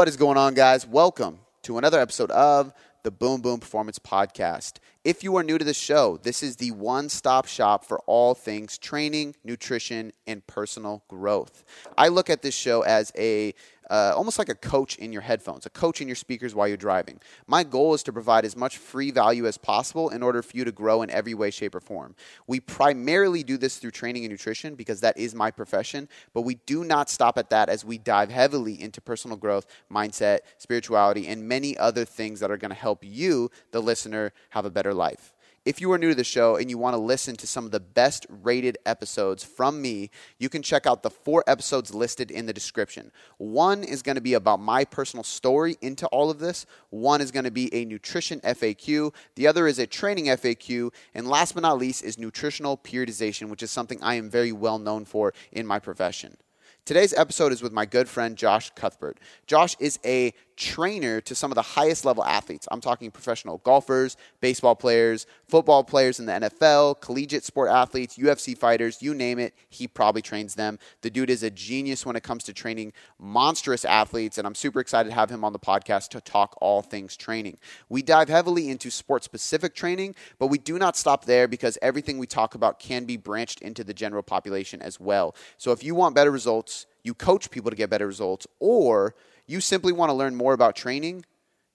What is going on, guys? Welcome to another episode of the Boom Boom Performance Podcast. If you are new to the show, this is the one stop shop for all things training, nutrition, and personal growth. I look at this show as a uh, almost like a coach in your headphones, a coach in your speakers while you're driving. My goal is to provide as much free value as possible in order for you to grow in every way, shape, or form. We primarily do this through training and nutrition because that is my profession, but we do not stop at that as we dive heavily into personal growth, mindset, spirituality, and many other things that are going to help you, the listener, have a better life. If you are new to the show and you want to listen to some of the best rated episodes from me, you can check out the four episodes listed in the description. One is going to be about my personal story into all of this, one is going to be a nutrition FAQ, the other is a training FAQ, and last but not least is nutritional periodization, which is something I am very well known for in my profession. Today's episode is with my good friend Josh Cuthbert. Josh is a trainer to some of the highest level athletes. I'm talking professional golfers, baseball players, football players in the NFL, collegiate sport athletes, UFC fighters, you name it, he probably trains them. The dude is a genius when it comes to training monstrous athletes, and I'm super excited to have him on the podcast to talk all things training. We dive heavily into sport specific training, but we do not stop there because everything we talk about can be branched into the general population as well. So if you want better results, you coach people to get better results, or you simply want to learn more about training,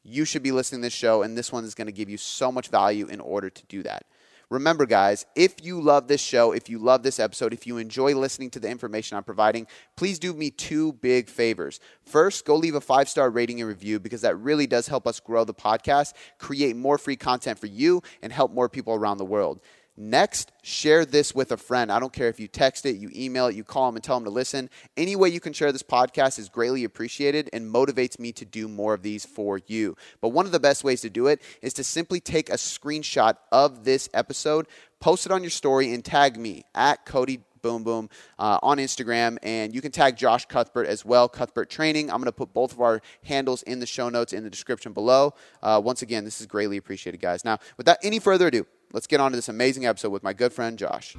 you should be listening to this show, and this one is going to give you so much value in order to do that. Remember, guys, if you love this show, if you love this episode, if you enjoy listening to the information I'm providing, please do me two big favors. First, go leave a five star rating and review because that really does help us grow the podcast, create more free content for you, and help more people around the world. Next, share this with a friend. I don't care if you text it, you email it, you call them and tell them to listen. Any way you can share this podcast is greatly appreciated and motivates me to do more of these for you. But one of the best ways to do it is to simply take a screenshot of this episode, post it on your story, and tag me at Cody Boom Boom uh, on Instagram. And you can tag Josh Cuthbert as well, Cuthbert Training. I'm going to put both of our handles in the show notes in the description below. Uh, once again, this is greatly appreciated, guys. Now, without any further ado, let's get on to this amazing episode with my good friend Josh.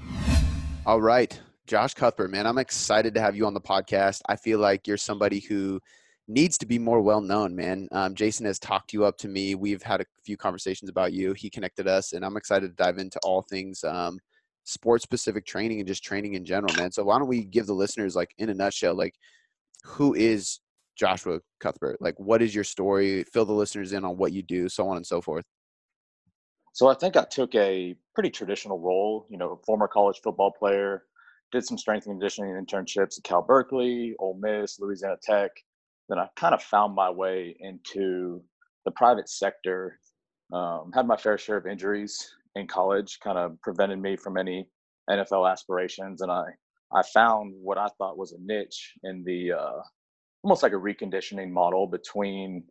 All right, Josh Cuthbert, man, I'm excited to have you on the podcast. I feel like you're somebody who needs to be more well known, man. Um, Jason has talked you up to me. We've had a few conversations about you. He connected us, and I'm excited to dive into all things um, sports specific training and just training in general, man. So why don't we give the listeners, like in a nutshell, like who is Joshua Cuthbert? Like, what is your story? Fill the listeners in on what you do, so on and so forth. So I think I took a pretty traditional role, you know, former college football player, did some strength and conditioning internships at Cal Berkeley, Ole Miss, Louisiana Tech. Then I kind of found my way into the private sector. Um, had my fair share of injuries in college, kind of prevented me from any NFL aspirations, and I I found what I thought was a niche in the uh, almost like a reconditioning model between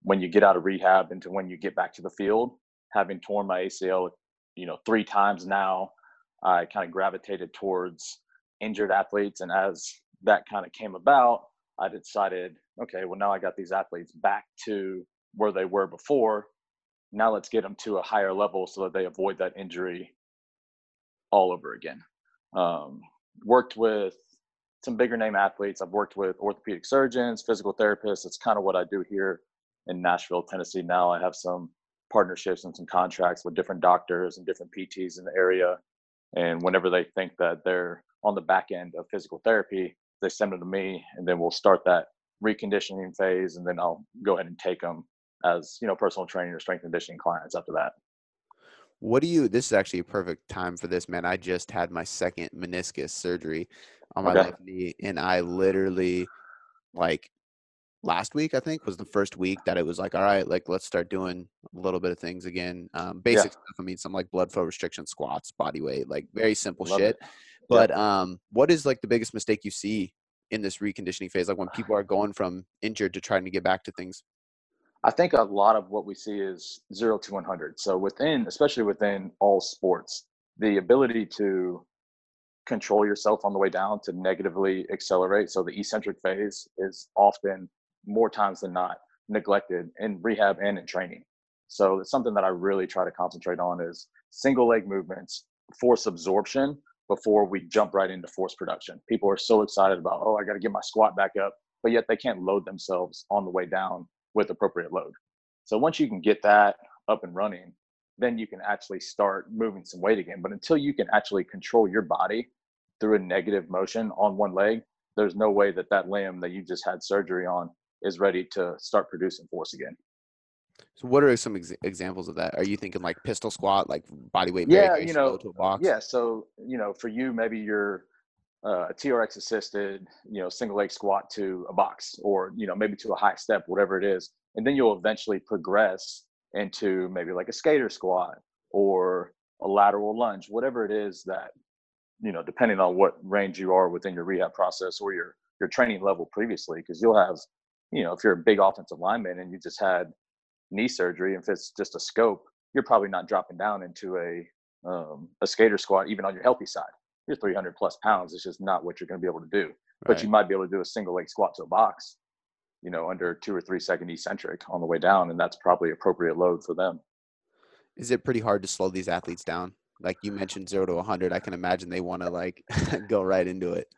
when you get out of rehab into when you get back to the field having torn my ACL, you know, three times now, I kind of gravitated towards injured athletes. And as that kind of came about, I decided, okay, well, now I got these athletes back to where they were before. Now let's get them to a higher level so that they avoid that injury all over again. Um, worked with some bigger name athletes. I've worked with orthopedic surgeons, physical therapists. It's kind of what I do here in Nashville, Tennessee. Now I have some partnerships and some contracts with different doctors and different PTs in the area. And whenever they think that they're on the back end of physical therapy, they send them to me, and then we'll start that reconditioning phase, and then I'll go ahead and take them as you know personal training or strength conditioning clients after that. What do you? This is actually a perfect time for this, man. I just had my second meniscus surgery on my okay. left knee, and I literally like last week i think was the first week that it was like all right like let's start doing a little bit of things again um, basic yeah. stuff i mean some like blood flow restriction squats body weight like very simple Love shit it. but yeah. um what is like the biggest mistake you see in this reconditioning phase like when people are going from injured to trying to get back to things i think a lot of what we see is 0 to 100 so within especially within all sports the ability to control yourself on the way down to negatively accelerate so the eccentric phase is often more times than not neglected in rehab and in training. So it's something that I really try to concentrate on is single leg movements, force absorption before we jump right into force production. People are so excited about, oh, I got to get my squat back up. but yet they can't load themselves on the way down with appropriate load. So once you can get that up and running, then you can actually start moving some weight again. But until you can actually control your body through a negative motion on one leg, there's no way that that limb that you just had surgery on is ready to start producing force again. So, what are some ex- examples of that? Are you thinking like pistol squat, like body weight? Yeah, you know, to a box. yeah. So, you know, for you, maybe you're uh, a TRX assisted, you know, single leg squat to a box, or you know, maybe to a high step, whatever it is, and then you'll eventually progress into maybe like a skater squat or a lateral lunge, whatever it is that you know, depending on what range you are within your rehab process or your your training level previously, because you'll have, you know, if you're a big offensive lineman and you just had knee surgery, if it's just a scope, you're probably not dropping down into a um, a skater squat even on your healthy side. You're 300 plus pounds. It's just not what you're going to be able to do. Right. But you might be able to do a single leg squat to a box, you know, under two or three second eccentric on the way down, and that's probably appropriate load for them. Is it pretty hard to slow these athletes down? Like you mentioned, zero to 100. I can imagine they want to like go right into it.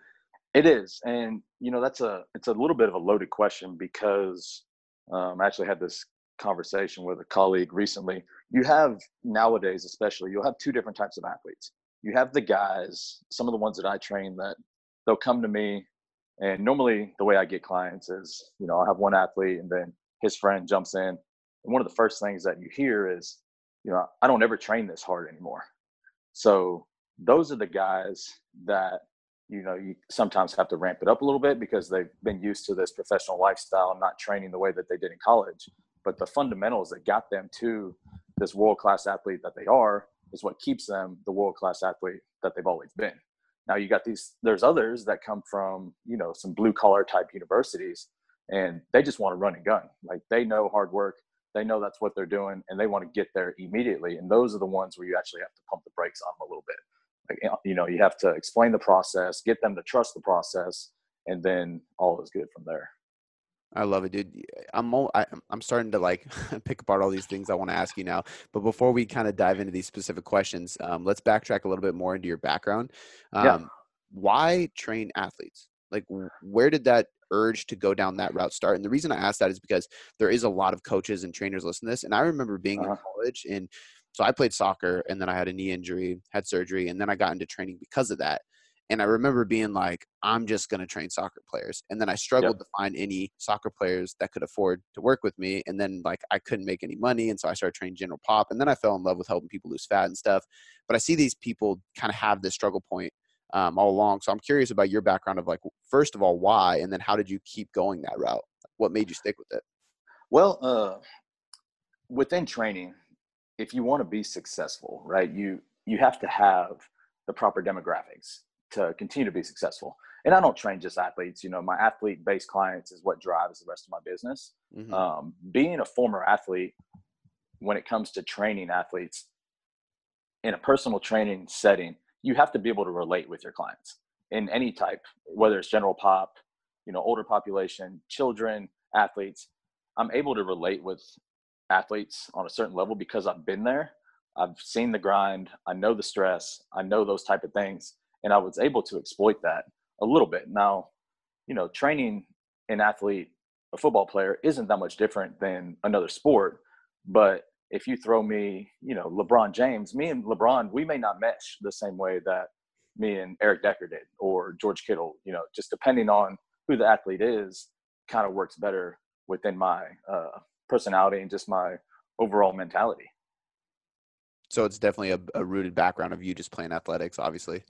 It is, and you know that's a it's a little bit of a loaded question because um, I actually had this conversation with a colleague recently. You have nowadays, especially, you'll have two different types of athletes. You have the guys, some of the ones that I train that they'll come to me, and normally the way I get clients is, you know, I'll have one athlete and then his friend jumps in. And one of the first things that you hear is, you know, I don't ever train this hard anymore. So those are the guys that you know you sometimes have to ramp it up a little bit because they've been used to this professional lifestyle and not training the way that they did in college but the fundamentals that got them to this world class athlete that they are is what keeps them the world class athlete that they've always been. Now you got these there's others that come from, you know, some blue collar type universities and they just want to run and gun. Like they know hard work, they know that's what they're doing and they want to get there immediately and those are the ones where you actually have to pump the brakes on them a little bit. You know, you have to explain the process, get them to trust the process and then all is good from there. I love it, dude. I'm I, I'm starting to like pick apart all these things I want to ask you now. But before we kind of dive into these specific questions, um, let's backtrack a little bit more into your background. Um, yeah. Why train athletes? Like, where did that urge to go down that route start? And the reason I ask that is because there is a lot of coaches and trainers listen to this. And I remember being uh-huh. in college, and so I played soccer, and then I had a knee injury, had surgery, and then I got into training because of that. And I remember being like, I'm just going to train soccer players. And then I struggled yep. to find any soccer players that could afford to work with me. And then, like, I couldn't make any money. And so I started training General Pop. And then I fell in love with helping people lose fat and stuff. But I see these people kind of have this struggle point um, all along. So I'm curious about your background of, like, first of all, why? And then how did you keep going that route? What made you stick with it? Well, uh, within training, if you want to be successful, right, you you have to have the proper demographics to continue to be successful. And I don't train just athletes. You know, my athlete based clients is what drives the rest of my business. Mm-hmm. Um, being a former athlete, when it comes to training athletes in a personal training setting, you have to be able to relate with your clients in any type, whether it's general pop, you know, older population, children, athletes. I'm able to relate with athletes on a certain level because I've been there. I've seen the grind. I know the stress. I know those type of things and I was able to exploit that a little bit. Now, you know, training an athlete, a football player, isn't that much different than another sport. But if you throw me, you know, LeBron James, me and LeBron, we may not mesh the same way that me and Eric Decker did, or George Kittle. You know, just depending on who the athlete is, kind of works better within my uh, personality and just my overall mentality. So it's definitely a, a, rooted background of you just playing athletics, obviously.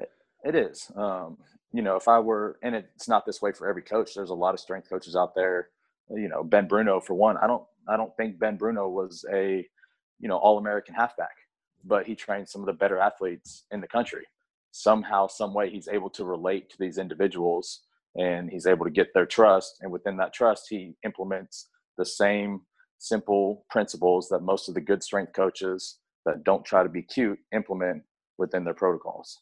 It is. Um, you know, if I were, and it's not this way for every coach. There's a lot of strength coaches out there. You know, Ben Bruno for one. I don't, I don't think Ben Bruno was a, you know, all American halfback, but he trained some of the better athletes in the country. Somehow, some way, he's able to relate to these individuals, and he's able to get their trust. And within that trust, he implements the same simple principles that most of the good strength coaches that don't try to be cute implement within their protocols.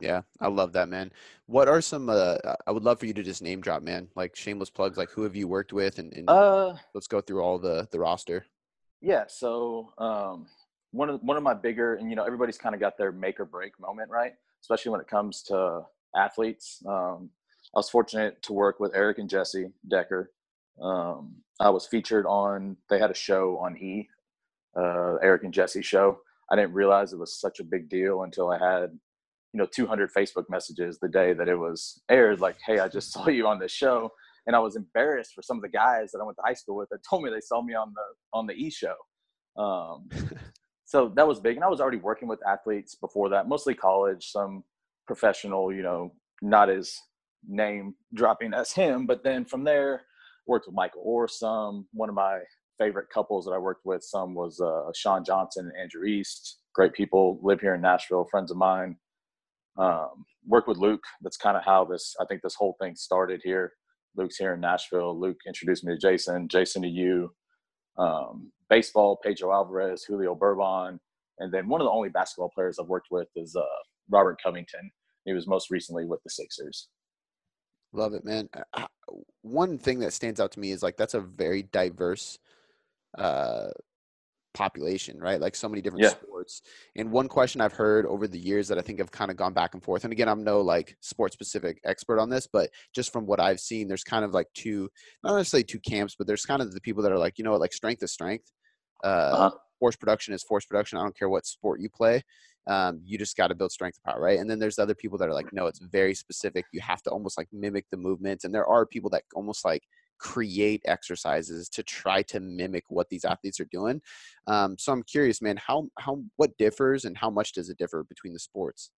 Yeah, I love that, man. What are some? Uh, I would love for you to just name drop, man. Like shameless plugs. Like who have you worked with, and, and uh, let's go through all the the roster. Yeah. So um, one of one of my bigger, and you know, everybody's kind of got their make or break moment, right? Especially when it comes to athletes. Um, I was fortunate to work with Eric and Jessie Decker. Um, I was featured on. They had a show on E, uh, Eric and Jessie show. I didn't realize it was such a big deal until I had, you know, 200 Facebook messages the day that it was aired. Like, hey, I just saw you on this show, and I was embarrassed for some of the guys that I went to high school with that told me they saw me on the on the E show. Um, so that was big, and I was already working with athletes before that, mostly college, some professional, you know, not as name dropping as him, but then from there worked with Michael Oher some. One of my favorite couples that I worked with some was uh, Shawn Johnson and Andrew East. Great people, live here in Nashville, friends of mine. Um, worked with Luke. That's kind of how this, I think this whole thing started here. Luke's here in Nashville. Luke introduced me to Jason, Jason to you. Um, baseball, Pedro Alvarez, Julio Borbon. And then one of the only basketball players I've worked with is uh, Robert Covington. He was most recently with the Sixers. Love it, man. One thing that stands out to me is like that's a very diverse uh, population, right? Like so many different Yeah. sports. And one question I've heard over the years that I think have kind of gone back and forth. And again, I'm no like sports specific expert on this, but just from what I've seen, there's kind of like two, not necessarily two camps, but there's kind of the people that are like, you know what, like strength is strength. Uh, Uh-huh. Force production is force production. I don't care what sport you play. Um, you just got to build strength and power, right? And then there's other people that are like, no, it's very specific. You have to almost like mimic the movements. And there are people that almost like create exercises to try to mimic what these athletes are doing. Um, so I'm curious, man, how how what differs and how much does it differ between the sports?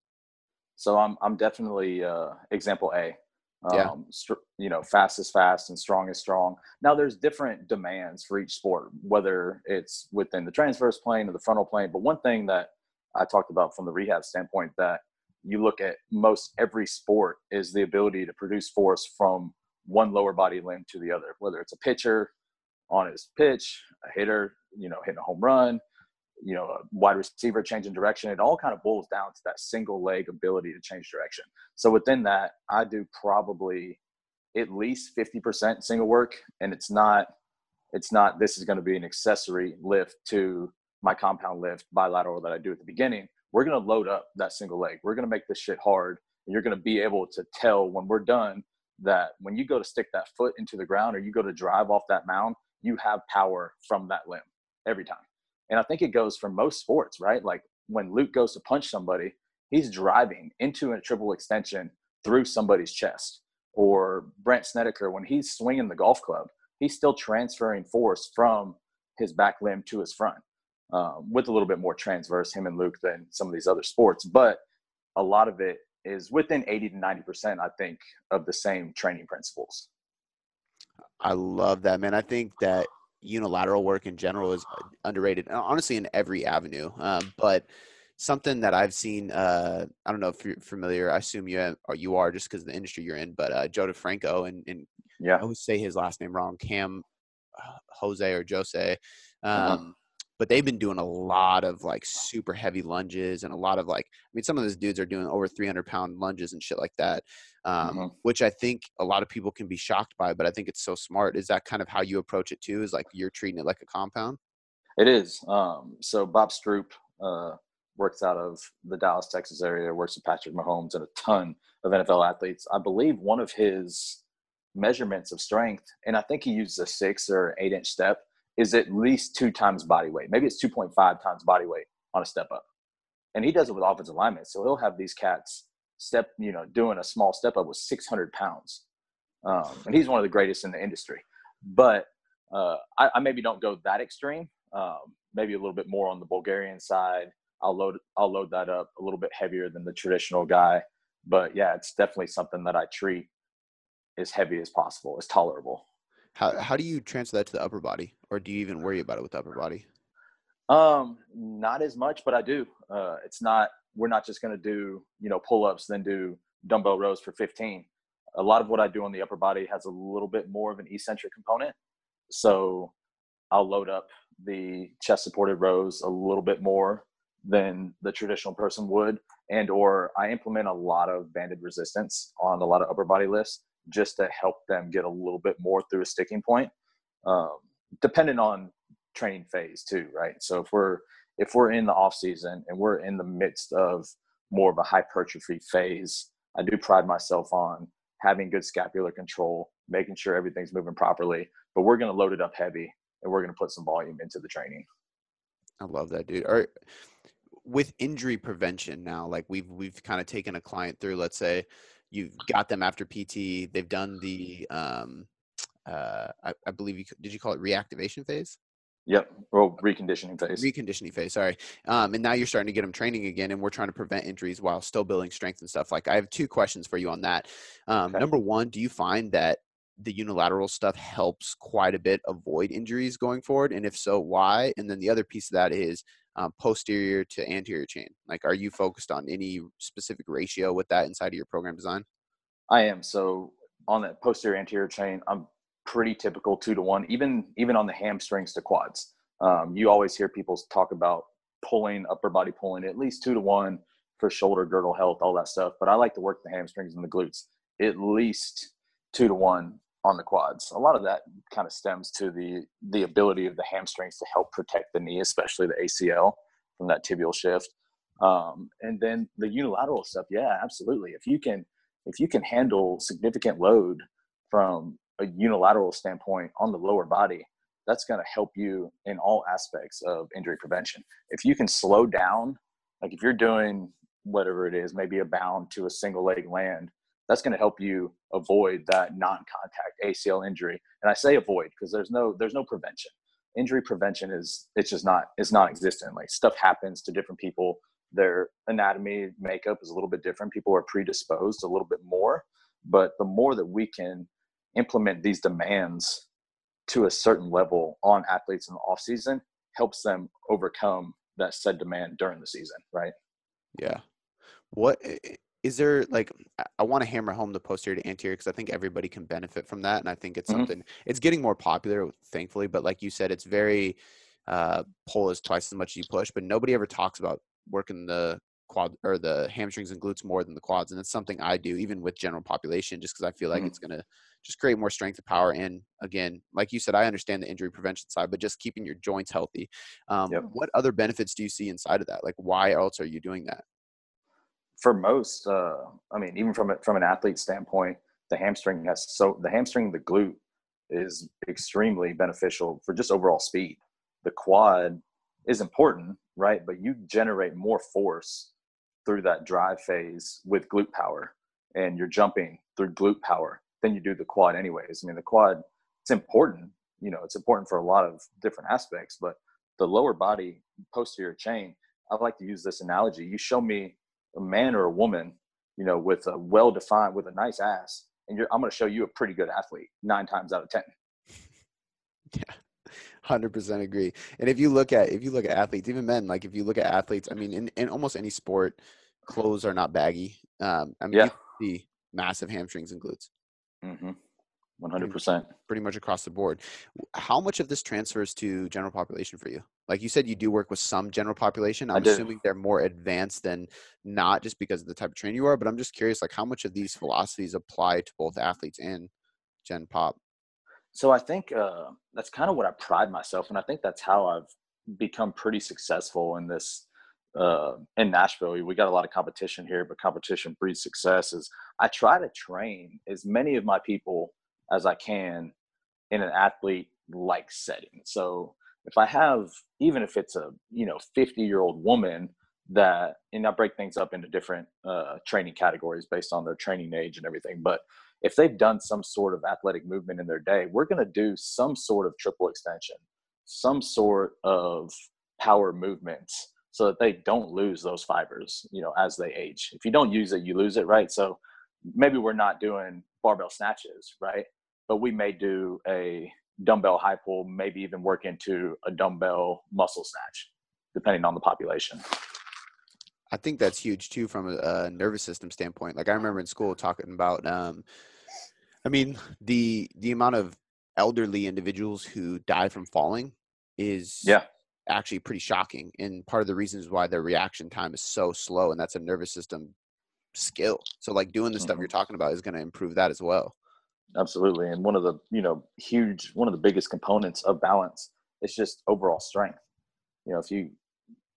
So I'm I'm definitely uh, example A. Um, Yeah. str- you know, fast is fast and strong is strong. Now there's different demands for each sport, whether it's within the transverse plane or the frontal plane. But one thing that I talked about from the rehab standpoint that you look at most every sport is the ability to produce force from one lower body limb to the other, whether it's a pitcher on his pitch, a hitter, you know, hitting a home run, you know, wide receiver changing direction. It all kind of boils down to that single leg ability to change direction. So within that, I do probably at least 50% single work. And it's not, it's not, this is going to be an accessory lift to my compound lift bilateral that I do at the beginning. We're going to load up that single leg. We're going to make this shit hard. And you're going to be able to tell when we're done that when you go to stick that foot into the ground or you go to drive off that mound, you have power from that limb every time. And I think it goes for most sports, right? Like when Luke goes to punch somebody, he's driving into a triple extension through somebody's chest. Or Brandt Snedeker, when he's swinging the golf club, he's still transferring force from his back limb to his front um, with a little bit more transverse, him and Luke, than some of these other sports. But a lot of it is within 80 to 90%, I think, of the same training principles. I love that, man. I think that unilateral work in general is uh, underrated, uh, honestly, in every avenue. Um, but something that I've seen, uh, I don't know if you're familiar. I assume you have, or you are just because of the industry you're in. But uh, Joe DeFranco and, and I always say his last name wrong, Cam uh, Jose or Jose. Um, Uh-huh. But they've been doing a lot of like super heavy lunges and a lot of like, I mean, some of those dudes are doing over 300 pound lunges and shit like that, um, Mhm. which I think a lot of people can be shocked by. But I think it's so smart. Is that kind of how you approach it too? Is like you're treating it like a compound? It is. Um, so Bob Stroop uh, works out of the Dallas, Texas area, works with Patrick Mahomes and a ton of NFL athletes. I believe one of his measurements of strength, and I think he uses a six or eight inch step, is at least two times body weight. Maybe it's 2.5 times body weight on a step up. And he does it with offensive linemen. So he'll have these cats step, you know, doing a small step up was 600 pounds. Um, and he's one of the greatest in the industry. But uh, I, I maybe don't go that extreme. Um, maybe a little bit more on the Bulgarian side. I'll load I'll load that up a little bit heavier than the traditional guy. But yeah, it's definitely something that I treat as heavy as possible, as tolerable. How, how do you transfer that to the upper body? Or do you even worry about it with the upper body? Um, not as much, but I do. Uh, it's not. We're not just going to do you know pull ups, then do dumbbell rows for 15. A lot of what I do on the upper body has a little bit more of an eccentric component. So I'll load up the chest supported rows a little bit more than the traditional person would, and or I implement a lot of banded resistance on a lot of upper body lifts just to help them get a little bit more through a sticking point. Um, depending on training phase too, right? So if we're if we're in the off season and we're in the midst of more of a hypertrophy phase, I do pride myself on having good scapular control, making sure everything's moving properly. But we're going to load it up heavy and we're going to put some volume into the training. I love that, dude. All right. with injury prevention now, like we've we've kind of taken a client through, let's say you've got them after PT, they've done the um uh I, I believe you did you call it reactivation phase? Yep. Well, reconditioning phase. Reconditioning phase. Sorry. Um, and now you're starting to get them training again, and we're trying to prevent injuries while still building strength and stuff. Like I have two questions for you on that. Um, okay. Number one, do you find that the unilateral stuff helps quite a bit avoid injuries going forward? And if so, why? And then the other piece of that is um, posterior to anterior chain. Like, are you focused on any specific ratio with that inside of your program design? I am. So on that posterior anterior chain, I'm pretty typical two to one, even even on the hamstrings to quads. Um, you always hear people talk about pulling upper body pulling at least two to one for shoulder girdle health, all that stuff. But I like to work the hamstrings and the glutes at least two to one on the quads. A lot of that kind of stems to the the ability of the hamstrings to help protect the knee, especially the ACL from that tibial shift. Um, and then the unilateral stuff, yeah, absolutely. If you can if you can handle significant load from a unilateral standpoint on the lower body, that's going to help you in all aspects of injury prevention. If you can slow down, like if you're doing whatever it is, maybe a bound to a single leg land, that's going to help you avoid that non-contact ACL injury. And I say avoid because there's no there's no prevention. Injury prevention is it's just not it's non-existent. Like stuff happens to different people. Their anatomy makeup is a little bit different. People are predisposed a little bit more, but the more that we can implement these demands to a certain level on athletes in the off season helps them overcome that said demand during the season, right? Yeah. What is there like I want to hammer home the posterior to anterior because I think everybody can benefit from that, and I think it's mm-hmm. something it's getting more popular, thankfully. But like you said, it's very uh, pull is twice as much as you push, but nobody ever talks about working the quad or the hamstrings and glutes more than the quads, and it's something I do even with general population, just because I feel like mm-hmm. it's gonna just create more strength and power. And again, like you said, I understand the injury prevention side, but just keeping your joints healthy. Um, yep. What other benefits do you see inside of that? Like, why else are you doing that? For most, uh, I mean, even from a, from an athlete standpoint, the hamstring has so the hamstring, the glute is extremely beneficial for just overall speed. The quad is important, right? But you generate more force through that drive phase with glute power, and you're jumping through glute power then you do the quad anyways. I mean, the quad, it's important, you know, it's important for a lot of different aspects, but the lower body posterior chain, I like to use this analogy. You show me a man or a woman, you know, with a well-defined, with a nice ass, and I'm going to show you a pretty good athlete nine times out of 10. Yeah. Hundred percent agree. And if you look at if you look at athletes, even men, like if you look at athletes, I mean, in, in almost any sport, clothes are not baggy. Um, I mean, yeah. you see massive hamstrings and glutes. Mm-hmm. 100%. Pretty much across the board. How much of this transfers to general population for you? Like you said, you do work with some general population. I'm assuming they're more advanced than not just because of the type of trainer you are, but I'm just curious, like how much of these philosophies apply to both athletes and gen pop? So I think uh, that's kind of what I pride myself, and I think that's how I've become pretty successful in this uh, in Nashville, we got a lot of competition here, but competition breeds success. Is I try to train as many of my people as I can in an athlete like setting. So if I have, even if it's a you know 50 year old woman that, and I break things up into different uh, training categories based on their training age and everything, but if they've done some sort of athletic movement in their day, we're going to do some sort of triple extension, some sort of power movements so that they don't lose those fibers, you know, as they age. If you don't use it, you lose it, right? So maybe we're not doing barbell snatches, right? But we may do a dumbbell high pull, maybe even work into a dumbbell muscle snatch, depending on the population. I think that's huge too from a, a nervous system standpoint. Like I remember in school talking about, um, I mean, the the amount of elderly individuals who die from falling is yeah actually pretty shocking. And part of the reasons why their reaction time is so slow, and that's a nervous system skill. So like doing the mm-hmm. stuff you're talking about is going to improve that as well. Absolutely. And one of the, you know, huge, one of the biggest components of balance is just overall strength. You know, if you,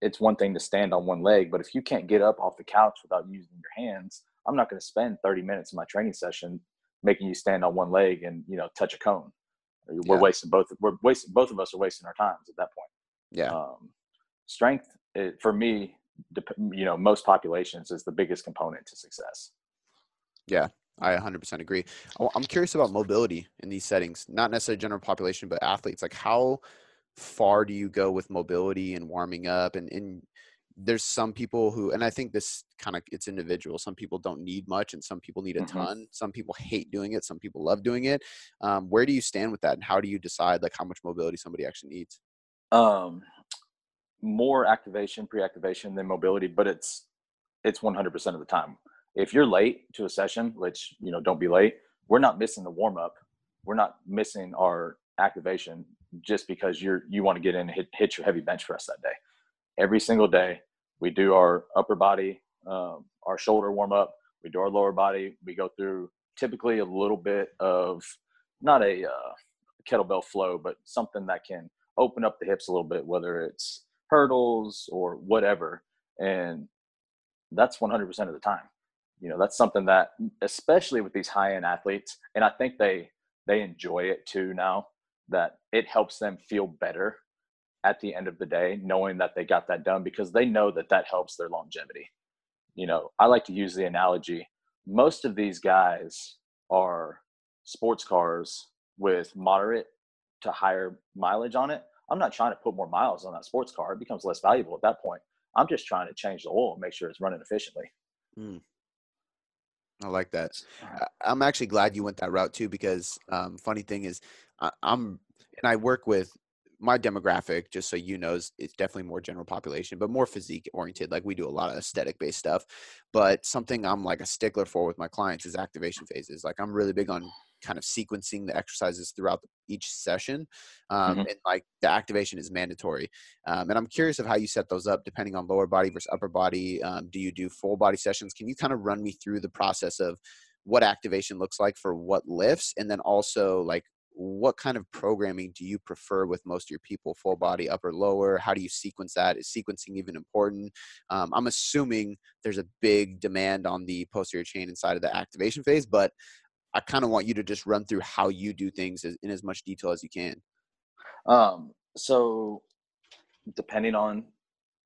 it's one thing to stand on one leg, but if you can't get up off the couch without using your hands, I'm not going to spend 30 minutes in my training session making you stand on one leg and you know touch a cone. We're Yeah. wasting both. We're wasting both of us are wasting our times at that point. Yeah. Um, strength it, for me, dep- you know, most populations is the biggest component to success. Yeah. I 100% agree. I- I'm curious about mobility in these settings, not necessarily general population, but athletes. Like, how far do you go with mobility and warming up? And, and there's some people who, and I think this kind of it's individual. Some people don't need much, and some people need a Mhm. ton. Some people hate doing it. Some people love doing it. Um, where do you stand with that, and how do you decide like how much mobility somebody actually needs? Um, more activation, pre-activation than mobility, but it's it's 100% of the time. If you're late to a session, which you know, don't be late. We're not missing the warm up. We're not missing our activation just because you're you want to get in and hit, hit your heavy bench press that day. Every single day, we do our upper body, um, our shoulder warm up. We do our lower body. We go through typically a little bit of not a uh, kettlebell flow, but something that can open up the hips a little bit, whether it's hurdles or whatever. And that's 100% of the time. You know, that's something that, especially with these high end athletes, and I think they they enjoy it too now. That it helps them feel better at the end of the day, knowing that they got that done because they know that that helps their longevity. You know, I like to use the analogy. Most of these guys are sports cars with moderate to higher mileage on it. I'm not trying to put more miles on that sports car. It becomes less valuable at that point. I'm just trying to change the oil and make sure it's running efficiently. Hmm. I like that. I'm actually glad you went that route too, because um, funny thing is, I, I'm and I work with my demographic. Just so you know, is it's definitely more general population, but more physique oriented. Like we do a lot of aesthetic based stuff. But something I'm like a stickler for with my clients is activation phases. Like I'm really big on kind of sequencing the exercises throughout each session, um, Mhm. and like the activation is mandatory. Um, and I'm curious of how you set those up, depending on lower body versus upper body. Um, do you do full body sessions? Can you kind of run me through the process of what activation looks like for what lifts, and then also like what kind of programming do you prefer with most of your people? Full body, upper, lower? How do you sequence that? Is sequencing even important? Um, I'm assuming there's a big demand on the posterior chain inside of the activation phase, but I kind of want you to just run through how you do things as, in as much detail as you can. Um, so depending on,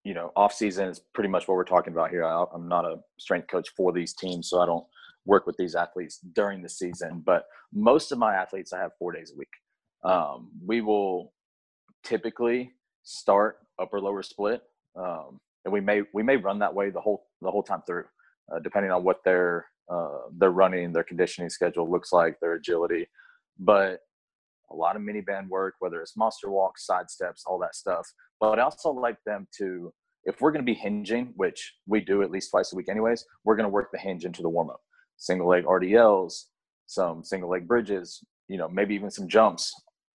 you know, off season is pretty much what we're talking about here. I, I'm not a strength coach for these teams, so I don't work with these athletes during the season. But most of my athletes, I have four days a week. Um, we will typically start upper lower split, um, and we may we may run that way the whole the whole time through, uh, depending on what their uh, their running, their conditioning schedule looks like, their agility. But a lot of mini band work, whether it's monster walks, side steps, all that stuff. But I also like them to, if we're going to be hinging, which we do at least twice a week, anyways, we're going to work the hinge into the warm up. Single leg RDLs, some single leg bridges, you know, maybe even some jumps.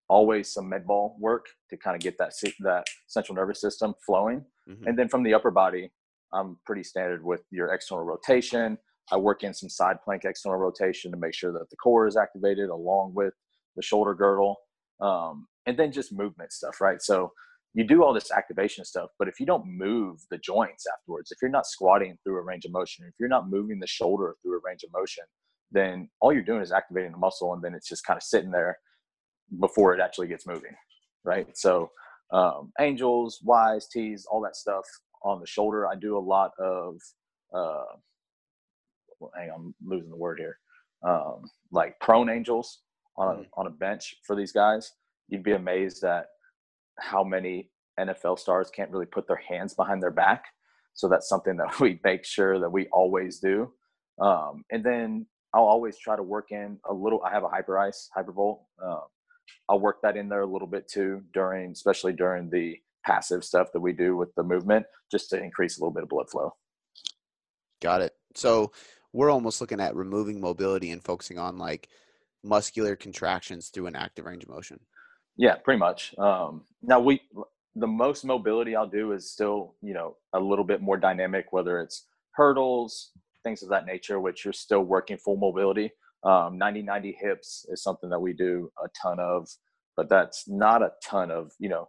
Always some med ball work to kind of get that that central nervous system flowing. Mhm. And then from the upper body, I'm pretty standard with your external rotation. I work in some side plank external rotation to make sure that the core is activated along with the shoulder girdle, um, and then just movement stuff, right? So you do all this activation stuff, but if you don't move the joints afterwards, if you're not squatting through a range of motion, if you're not moving the shoulder through a range of motion, then all you're doing is activating the muscle, and then it's just kind of sitting there before it actually gets moving, right? So um, angels, Ys, T's, all that stuff on the shoulder. I do a lot of, uh, hang on, I'm losing the word here. Um, like prone angels on a, Mhm. on a bench for these guys. You'd be amazed at how many NFL stars can't really put their hands behind their back. So that's something that we make sure that we always do. Um, and then I'll always try to work in a little. I have a Hyperice, hypervolt. Um, I'll work that in there a little bit too during, especially during the passive stuff that we do with the movement, just to increase a little bit of blood flow. Got it. So we're almost looking at removing mobility and focusing on like muscular contractions through an active range of motion. Yeah, pretty much. Um, now we, the most mobility I'll do is still, you know, a little bit more dynamic, whether it's hurdles, things of that nature, which you're still working full mobility. Um, 90 90 hips is something that we do a ton of, but that's not a ton of, you know,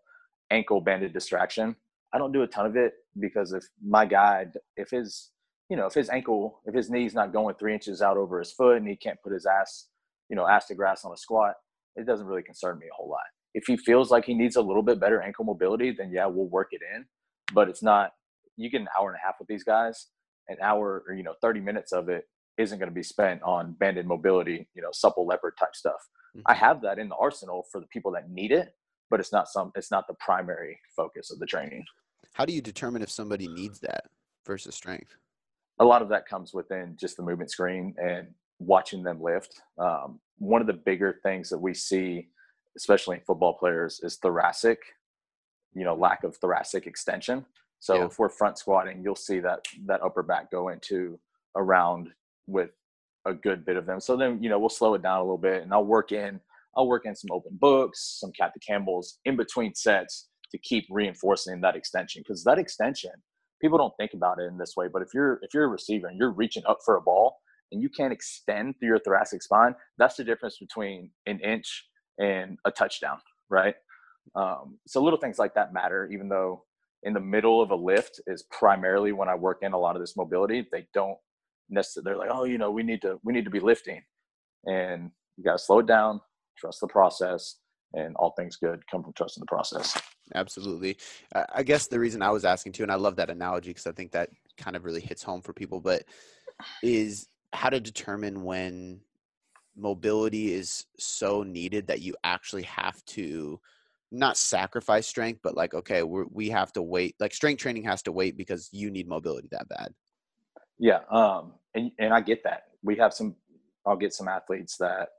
ankle banded distraction. I don't do a ton of it because if my guy, if his, you know, if his ankle, if his knee's not going three inches out over his foot and he can't put his ass you know, ass to grass on a squat, it doesn't really concern me a whole lot. If he feels like he needs a little bit better ankle mobility, then yeah, we'll work it in. But it's not. You get an hour and a half with these guys, an hour or you know 30 minutes of it isn't going to be spent on banded mobility, you know, supple leopard type stuff. Mm-hmm. I have that in the arsenal for the people that need it, but it's not some. It's not the primary focus of the training. How do you determine if somebody needs that versus strength? A lot of that comes within just the movement screen and watching them lift. Um, one of the bigger things that we see, especially in football players, is thoracic, you know, lack of thoracic extension. So yeah. if we're front squatting, you'll see that that upper back go into around with a good bit of them. So then, you know, we'll slow it down a little bit and I'll work in, I'll work in some open books, some cat camels in between sets to keep reinforcing that extension. Cause that extension, people don't think about it in this way, but if you're, if you're a receiver and you're reaching up for a ball and you can't extend through your thoracic spine, that's the difference between an inch and a touchdown, right? Um, so little things like that matter, even though in the middle of a lift is primarily when I work in a lot of this mobility. They don't necessarily, they're like, oh, you know, we need to, we need to be lifting and you got to slow it down, trust the process and all things good come from trusting the process. Absolutely. I guess the reason I was asking too, and I love that analogy because I think that kind of really hits home for people, but is how to determine when mobility is so needed that you actually have to not sacrifice strength, but like, okay, we we have to wait. Like strength training has to wait because you need mobility that bad. Yeah. Um, and, and I get that we have some, I'll get some athletes that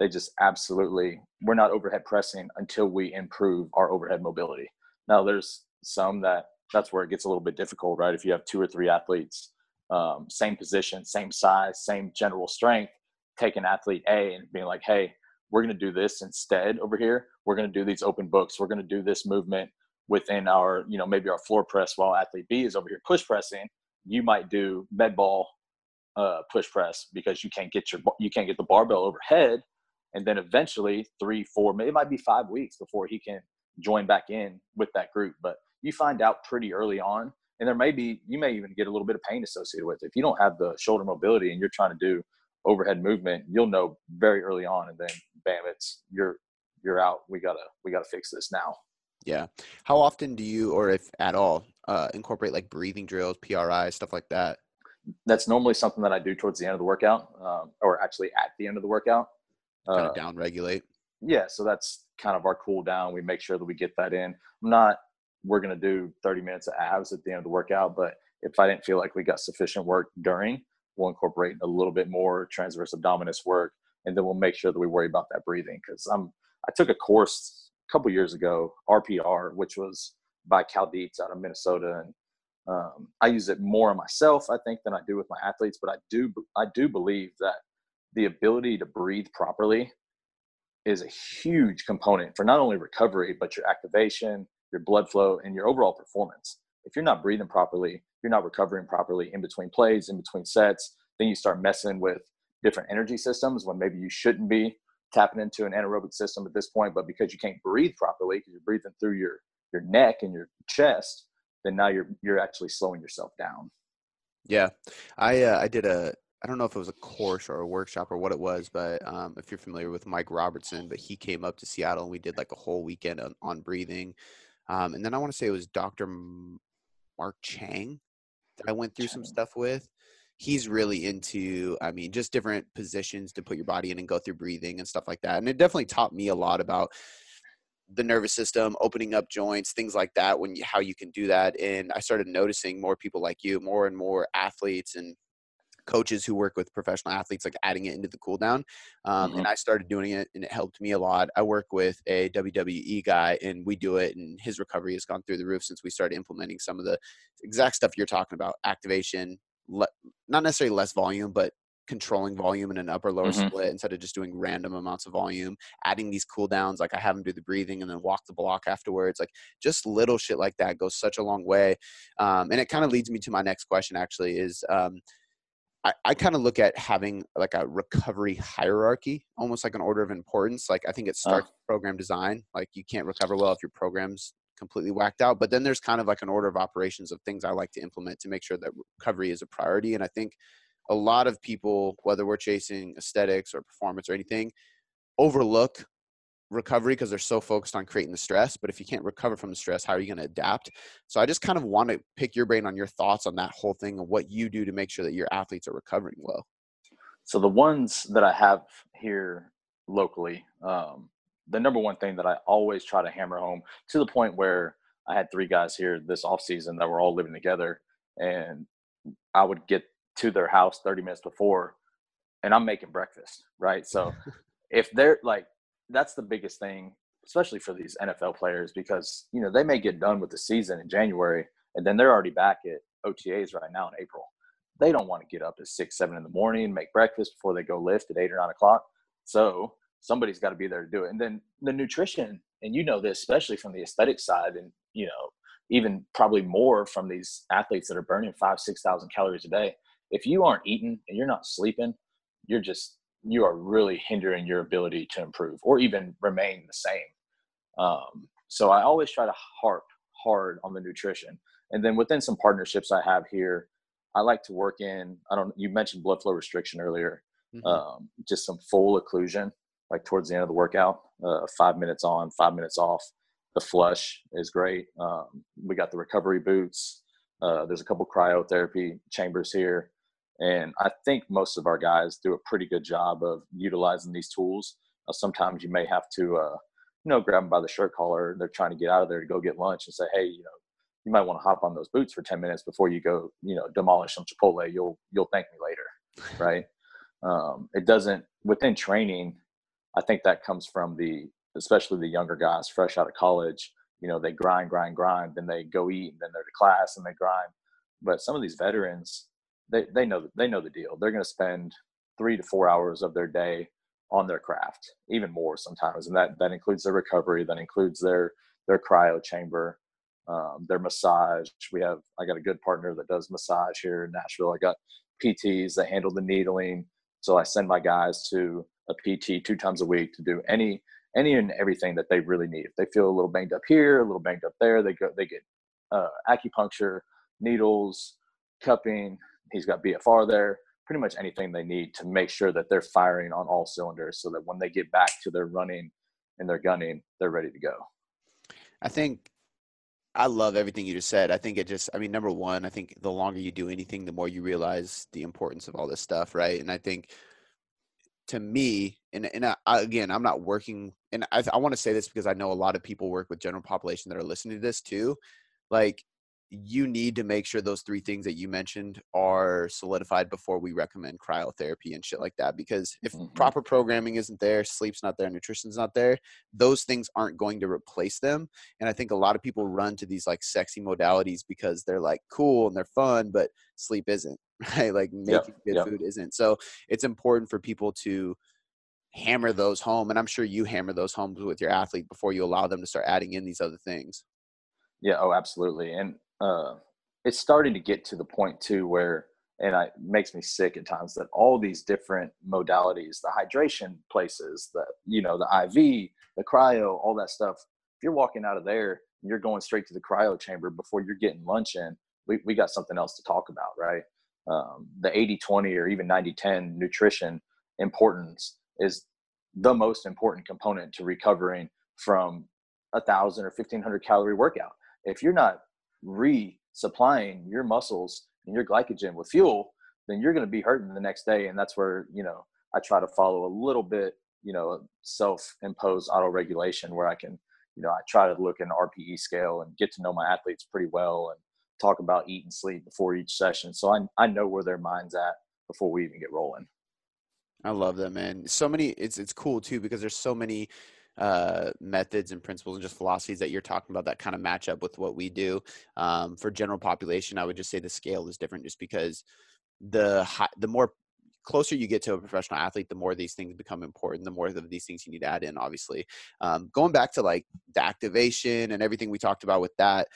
they just absolutely, we're not overhead pressing until we improve our overhead mobility. Now there's some that that's where it gets a little bit difficult, right? If you have two or three athletes, um, same position, same size, same general strength, take an athlete A and being like, hey, we're going to do this instead over here. We're going to do these open books. We're going to do this movement within our, you know, maybe our floor press while athlete B is over here push pressing. You might do med ball uh, push press because you can't get your you can't get the barbell overhead, and then eventually three, four, maybe it might be five weeks before he can join back in with that group. But you find out pretty early on, and there may be you may even get a little bit of pain associated with it if you don't have the shoulder mobility and you're trying to do overhead movement, you'll know very early on, and then bam, it's you're you're out. We gotta we gotta fix this now. Yeah. How often do you, or if at all, uh, incorporate like breathing drills, PRI, stuff like that? That's normally something that I do towards the end of the workout, um, or actually at the end of the workout. Kind of uh, down regulate. Yeah, so that's kind of our cool down. We make sure that we get that in. I'm not. We're gonna do 30 minutes of abs at the end of the workout, but if I didn't feel like we got sufficient work during, we'll incorporate a little bit more transverse abdominis work, and then we'll make sure that we worry about that breathing. Because I'm I took a course a couple years ago, RPR, which was by Cal Dietz out of Minnesota, and um, I use it more on myself, I think, than I do with my athletes. But I do I do believe that the ability to breathe properly is a huge component for not only recovery but your activation, your blood flow, and your overall performance. If you're not breathing properly, you're not recovering properly in between plays, in between sets. Then you start messing with different energy systems when maybe you shouldn't be tapping into an anaerobic system at this point, but because you can't breathe properly, because you're breathing through your your neck and your chest, then now you're you're actually slowing yourself down. Yeah, I uh, I did a I don't know if it was a course or a workshop or what it was, but um, if you're familiar with Mike Robertson, but he came up to Seattle and we did like a whole weekend on, on breathing. Um, and then I want to say it was Dr. Mark Cheng that I went through some stuff with. He's really into, I mean, just different positions to put your body in and go through breathing and stuff like that. And it definitely taught me a lot about the nervous system, opening up joints, things like that. When you, how you can do that, and I started noticing more people like you, more and more athletes and coaches who work with professional athletes like adding it into the cool down um, mm-hmm. and i started doing it and it helped me a lot i work with a wwe guy and we do it and his recovery has gone through the roof since we started implementing some of the exact stuff you're talking about activation le- not necessarily less volume but controlling volume in an upper lower mm-hmm. split instead of just doing random amounts of volume adding these cool downs like i have them do the breathing and then walk the block afterwards like just little shit like that goes such a long way um, and it kind of leads me to my next question actually is um, I, I kind of look at having like a recovery hierarchy, almost like an order of importance. Like I think it starts uh. program design. Like you can't recover well if your program's completely whacked out. But then there's kind of like an order of operations of things I like to implement to make sure that recovery is a priority. And I think a lot of people, whether we're chasing aesthetics or performance or anything, overlook recovery because they're so focused on creating the stress. But if you can't recover from the stress, how are you going to adapt? So I just kind of want to pick your brain on your thoughts on that whole thing and what you do to make sure that your athletes are recovering well. So the ones that I have here locally, um, the number one thing that I always try to hammer home to the point where I had three guys here this off season that were all living together, and I would get to their house 30 minutes before, and I'm making breakfast, right? So if they're like, that's the biggest thing, especially for these NFL players, because you know they may get done with the season in January, and then they're already back at OTAs right now in April. They don't want to get up at six, seven in the morning, make breakfast before they go lift at eight or nine o'clock. So somebody's got to be there to do it. And then the nutrition, and you know this, especially from the aesthetic side, and you know, even probably more from these athletes that are burning five, six thousand calories a day. If you aren't eating and you're not sleeping, you're just you are really hindering your ability to improve or even remain the same. Um, so I always try to harp hard on the nutrition. And then within some partnerships I have here, I like to work in. I don't. You mentioned blood flow restriction earlier. Mm-hmm. Um, just some full occlusion like towards the end of the workout, uh, five minutes on, five minutes off. The flush is great. Um, we got the recovery boots. Uh, there's a couple cryotherapy chambers here. And I think most of our guys do a pretty good job of utilizing these tools. Uh, sometimes you may have to, uh, you know, grab them by the shirt collar. They're trying to get out of there to go get lunch and say, hey, you know, you might want to hop on those boots for 10 minutes before you go, you know, demolish some Chipotle. You'll, you'll thank me later. Right. Um, it doesn't, within training, I think that comes from the, especially the younger guys fresh out of college. You know, they grind, grind, grind, then they go eat, and then they're to class and they grind. But some of these veterans, they they know they know the deal. They're going to spend three to four hours of their day on their craft, even more sometimes, and that that includes their recovery. That includes their their cryo chamber, um, their massage. We have I got a good partner that does massage here in Nashville. I got PTs that handle the needling, so I send my guys to a PT two times a week to do any any and everything that they really need. If they feel a little banged up here, a little banged up there, they go they get uh, acupuncture, needles, cupping. He's got BFR there. Pretty much anything they need to make sure that they're firing on all cylinders, so that when they get back to their running and their gunning, they're ready to go. I think I love everything you just said. I think it just, I mean, number one, I think the longer you do anything, the more you realize the importance of all this stuff, right? And I think to me, and and I, again, I'm not working, and I, I want to say this because I know a lot of people work with general population that are listening to this too. Like, you need to make sure those three things that you mentioned are solidified before we recommend cryotherapy and shit like that. Because if mm-hmm. proper programming isn't there, sleep's not there, nutrition's not there, those things aren't going to replace them. And I think a lot of people run to these like sexy modalities because they're like cool and they're fun, but sleep isn't, right? Like making yep. good yep. food isn't. So it's important for people to hammer those home. And I'm sure you hammer those homes with your athlete before you allow them to start adding in these other things. Yeah, oh, absolutely. And uh, it's starting to get to the point too where and it makes me sick at times that all these different modalities the hydration places the you know the iv the cryo all that stuff if you're walking out of there and you're going straight to the cryo chamber before you're getting lunch in we, we got something else to talk about right? Um, the 80-20 or even 90-10 nutrition importance is the most important component to recovering from a thousand or 1500 calorie workout. If you're not resupplying your muscles and your glycogen with fuel, then you're going to be hurting the next day. And that's where, you know, I try to follow a little bit, you know, self imposed auto regulation where I can, you know, I try to look at an RPE scale and get to know my athletes pretty well and talk about eat and sleep before each session. So I, I know where their mind's at before we even get rolling. I love that, man. So many, it's, it's cool too, because there's so many, uh, methods and principles and just philosophies that you're talking about that kind of match up with what we do. Um, for general population, I would just say the scale is different, just because the high, the more closer you get to a professional athlete, the more these things become important. The more of these things you need to add in, obviously. Um, going back to like the activation and everything we talked about with that,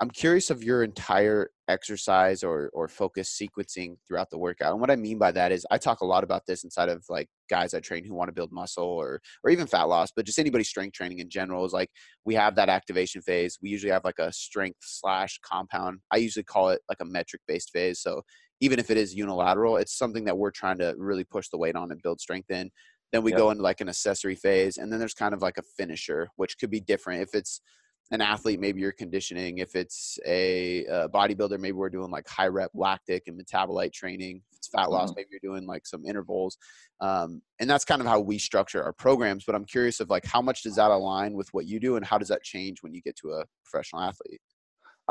I'm curious of your entire exercise or or focus sequencing throughout the workout. And what I mean by that is I talk a lot about this inside of like guys I train who want to build muscle or or even fat loss, but just anybody strength training in general is like we have that activation phase. We usually have like a strength slash compound. I usually call it like a metric based phase. So even if it is unilateral, it's something that we're trying to really push the weight on and build strength in. Then we yep. go into like an accessory phase, and then there's kind of like a finisher, which could be different. If it's an athlete, maybe you're conditioning. If it's a, a bodybuilder, maybe we're doing like high rep lactic and metabolite training. If it's fat loss, mm-hmm. maybe you're doing like some intervals. Um, and that's kind of how we structure our programs. But I'm curious of like how much does that align with what you do, and how does that change when you get to a professional athlete?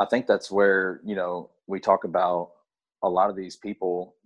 I think that's where you know we talk about a lot of these people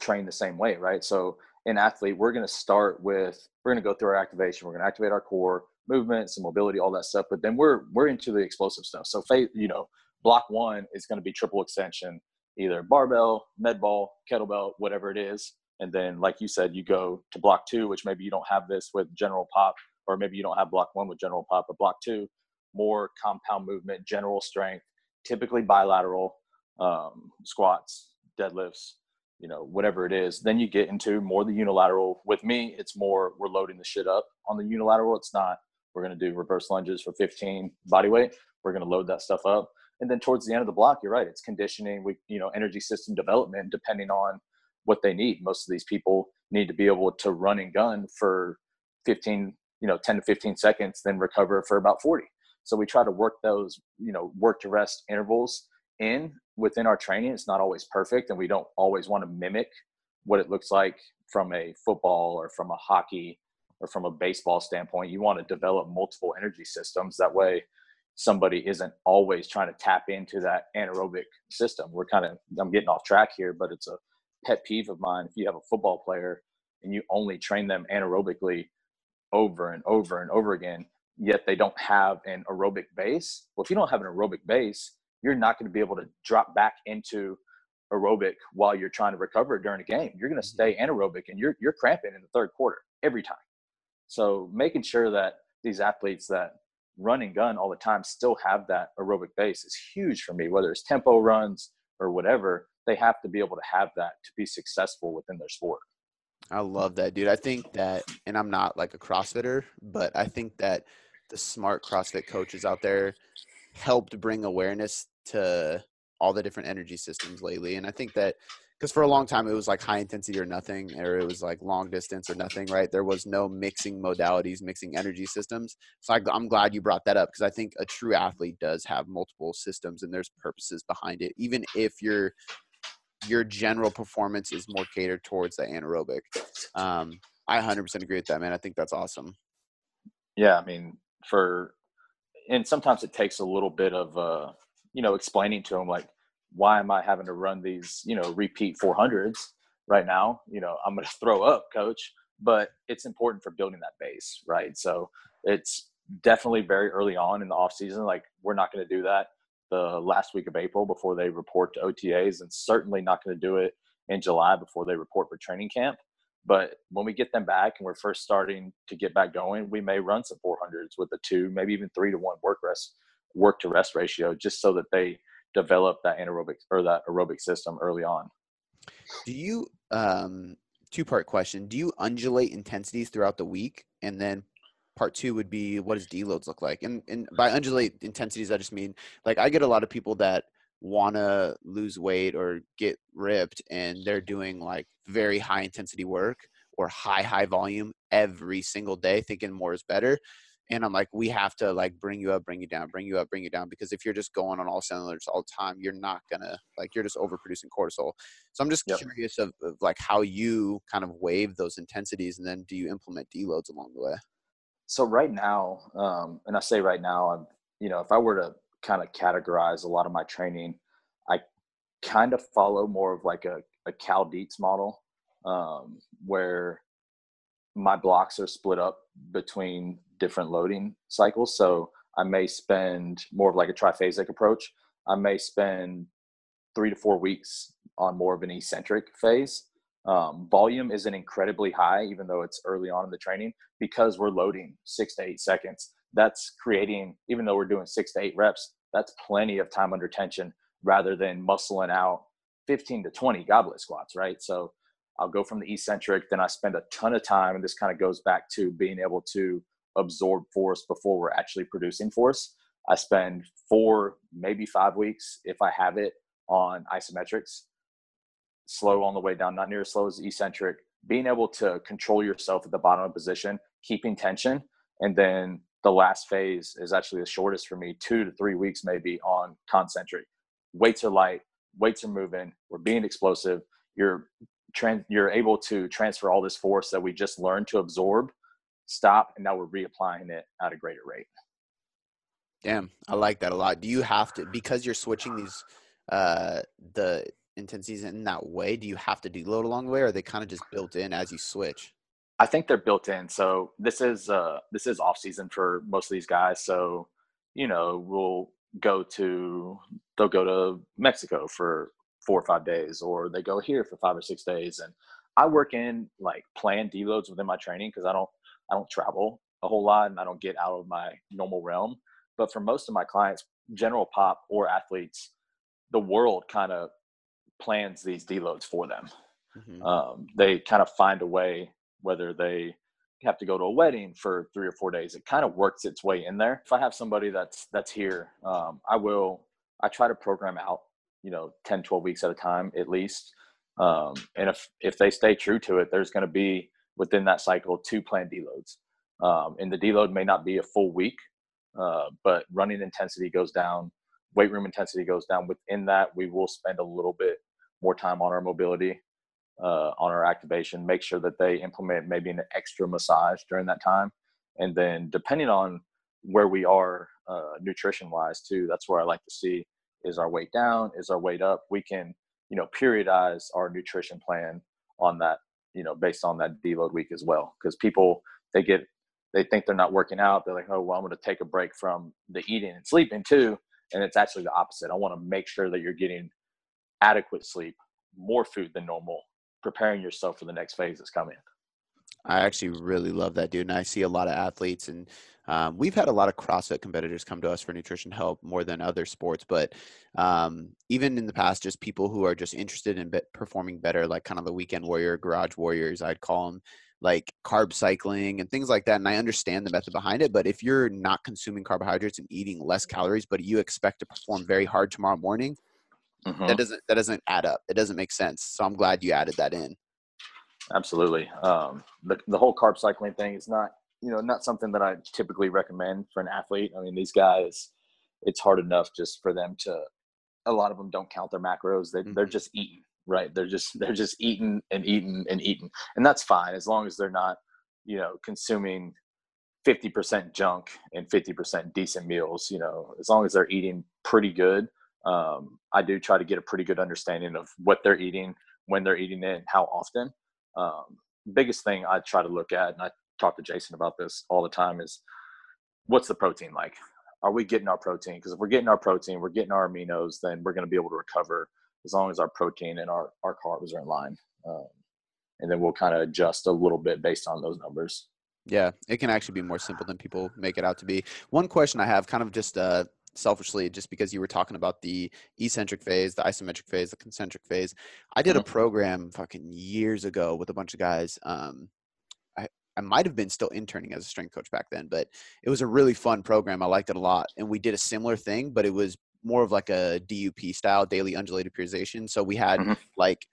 train the same way, right? So in athlete, we're going to start with we're going to go through our activation. We're going to activate our core movements and mobility, all that stuff. But then we're we're into the explosive stuff. So you know, block one is going to be triple extension, either barbell, med ball, kettlebell, whatever it is. And then, like you said, you go to block two, which maybe you don't have this with general pop, or maybe you don't have block one with general pop, but block two, more compound movement, general strength, typically bilateral um, squats, deadlifts, you know, whatever it is. Then you get into more the unilateral. With me, it's more we're loading the shit up on the unilateral. It's not we're going to do reverse lunges for 15 body weight. We're going to load that stuff up. And then towards the end of the block, you're right. It's conditioning, we, you know, energy system development, depending on what they need. Most of these people need to be able to run and gun for 15, you know, 10 to 15 seconds, then recover for about 40. So we try to work those, you know, work to rest intervals in within our training. It's not always perfect, and we don't always want to mimic what it looks like from a football or from a hockey or from a baseball standpoint, you want to develop multiple energy systems. That way, somebody isn't always trying to tap into that anaerobic system. We're kind of, I'm getting off track here, but it's a pet peeve of mine. If you have a football player and you only train them anaerobically over and over and over again, yet they don't have an aerobic base. Well, if you don't have an aerobic base, you're not going to be able to drop back into aerobic while you're trying to recover during a game. You're going to stay anaerobic and you're, you're cramping in the third quarter every time. So making sure that these athletes that run and gun all the time still have that aerobic base is huge for me, whether it's tempo runs or whatever. They have to be able to have that to be successful within their sport. I love that, dude. I think that, and I'm not like a CrossFitter, but I think that the smart CrossFit coaches out there helped bring awareness to all the different energy systems lately. And I think that because for a long time it was like high intensity or nothing or it was like long distance or nothing right? There was no mixing modalities mixing energy systems. So I, i'm glad you brought that up because i think a true athlete does have multiple systems and there's purposes behind it even if your your general performance is more catered towards the anaerobic. Um, i 100% agree with that man. I think that's awesome. Yeah i mean for and sometimes it takes a little bit of uh you know explaining to them like why am I having to run these, you know, repeat 400s right now? You know, I'm going to throw up, coach. But it's important for building that base, right? So it's definitely very early on in the off season. Like we're not going to do that the last week of April before they report to OTAs, and certainly not going to do it in July before they report for training camp. But when we get them back and we're first starting to get back going, we may run some 400s with a two, maybe even three to one work rest, work to rest ratio, just so that they develop that anaerobic or that aerobic system early on. Do you um two part question, do you undulate intensities throughout the week and then part two would be what does deloads look like? And and by undulate intensities I just mean like I get a lot of people that want to lose weight or get ripped and they're doing like very high intensity work or high high volume every single day thinking more is better and I'm like, we have to like bring you up, bring you down, bring you up, bring you down, because if you're just going on all cylinders all the time, you're not gonna like you're just overproducing cortisol. So I'm just yep. curious of, of, like how you kind of wave those intensities, and then do you implement deloads along the way? So right now, um, and I say right now, I'm you know if I were to kind of categorize a lot of my training, I kind of follow more of like a, a Cal Dietz model, um, where my blocks are split up between different loading cycles. So I may spend more of like a triphasic approach. I may spend three to four weeks on more of an eccentric phase. Um, volume isn't incredibly high, even though it's early on in the training, because we're loading six to eight seconds. That's creating, even though we're doing six to eight reps, that's plenty of time under tension rather than muscling out 15 to 20 goblet squats, right? So I'll go from the eccentric, then I spend a ton of time, and this kind of goes back to being able to absorb force before we're actually producing force. I spend four, maybe five weeks if I have it on isometrics. slow on the way down, not near as slow as eccentric. Being able to control yourself at the bottom of position, keeping tension, and then the last phase is actually the shortest for me, two to three weeks maybe on concentric. Weights are light, weights are moving, we're being explosive. You're trans- you're able to transfer all this force that we just learned to absorb, stop, and now we're reapplying it at a greater rate. Damn, I like that a lot. Do you have to because you're switching these uh the intensities in that way, do you have to do deload along the way or are they kind of just built in as you switch? I think they're built in. So this is uh this is off season for most of these guys. So, you know, we'll go to they'll go to Mexico for four or five days or they go here for five or six days and I work in like planned deloads within my training because I don't I don't travel a whole lot and I don't get out of my normal realm. But for most of my clients, general pop or athletes, the world kind of plans these deloads for them. Mm-hmm. Um, they kind of find a way, whether they have to go to a wedding for three or four days, it kind of works its way in there. If I have somebody that's that's here, um, I will. I try to program out, you know, 10, 12 weeks at a time at least. Um, and if if they stay true to it, there's going to be within that cycle two planned deloads. Um, and the deload may not be a full week, uh, but running intensity goes down, weight room intensity goes down. Within that, we will spend a little bit more time on our mobility, uh, on our activation. Make sure that they implement maybe an extra massage during that time, and then depending on where we are uh, nutrition wise too, that's where I like to see is our weight down, is our weight up. We can you know periodize our nutrition plan on that you know based on that deload week as well because people they get they think they're not working out. They're like, oh, well, I'm going to take a break from the eating and sleeping too. And it's actually the opposite. I want to make sure that you're getting adequate sleep, more food than normal, preparing yourself for the next phase that's coming. I actually really love that, dude. And I see a lot of athletes, and um, we've had a lot of CrossFit competitors come to us for nutrition help more than other sports. But um, even in the past, just people who are just interested in be- performing better, like kind of the weekend warrior, garage warriors, I'd call them like carb cycling and things like that. And I understand the method behind it. But if you're not consuming carbohydrates and eating less calories, but you expect to perform very hard tomorrow morning, mm-hmm. that doesn't that doesn't add up. It doesn't make sense. So I'm glad you added that in. Absolutely. Um, the the whole carb cycling thing is not you know not something that I typically recommend for an athlete. I mean, these guys, it's hard enough just for them to. A lot of them don't count their macros. They mm-hmm. they're just eating right they're just they're just eating and eating and eating and that's fine as long as they're not you know consuming 50% junk and 50% decent meals you know as long as they're eating pretty good um, i do try to get a pretty good understanding of what they're eating when they're eating it and how often um, biggest thing i try to look at and i talk to jason about this all the time is what's the protein like are we getting our protein because if we're getting our protein we're getting our aminos then we're going to be able to recover as long as our protein and our, our carbs are in line. Um, and then we'll kind of adjust a little bit based on those numbers. Yeah, it can actually be more simple than people make it out to be. One question I have, kind of just uh, selfishly, just because you were talking about the eccentric phase, the isometric phase, the concentric phase. I did mm-hmm. a program fucking years ago with a bunch of guys. Um, I, I might have been still interning as a strength coach back then, but it was a really fun program. I liked it a lot. And we did a similar thing, but it was more of like a DUP style, daily undulated periodization. So we had mm-hmm. like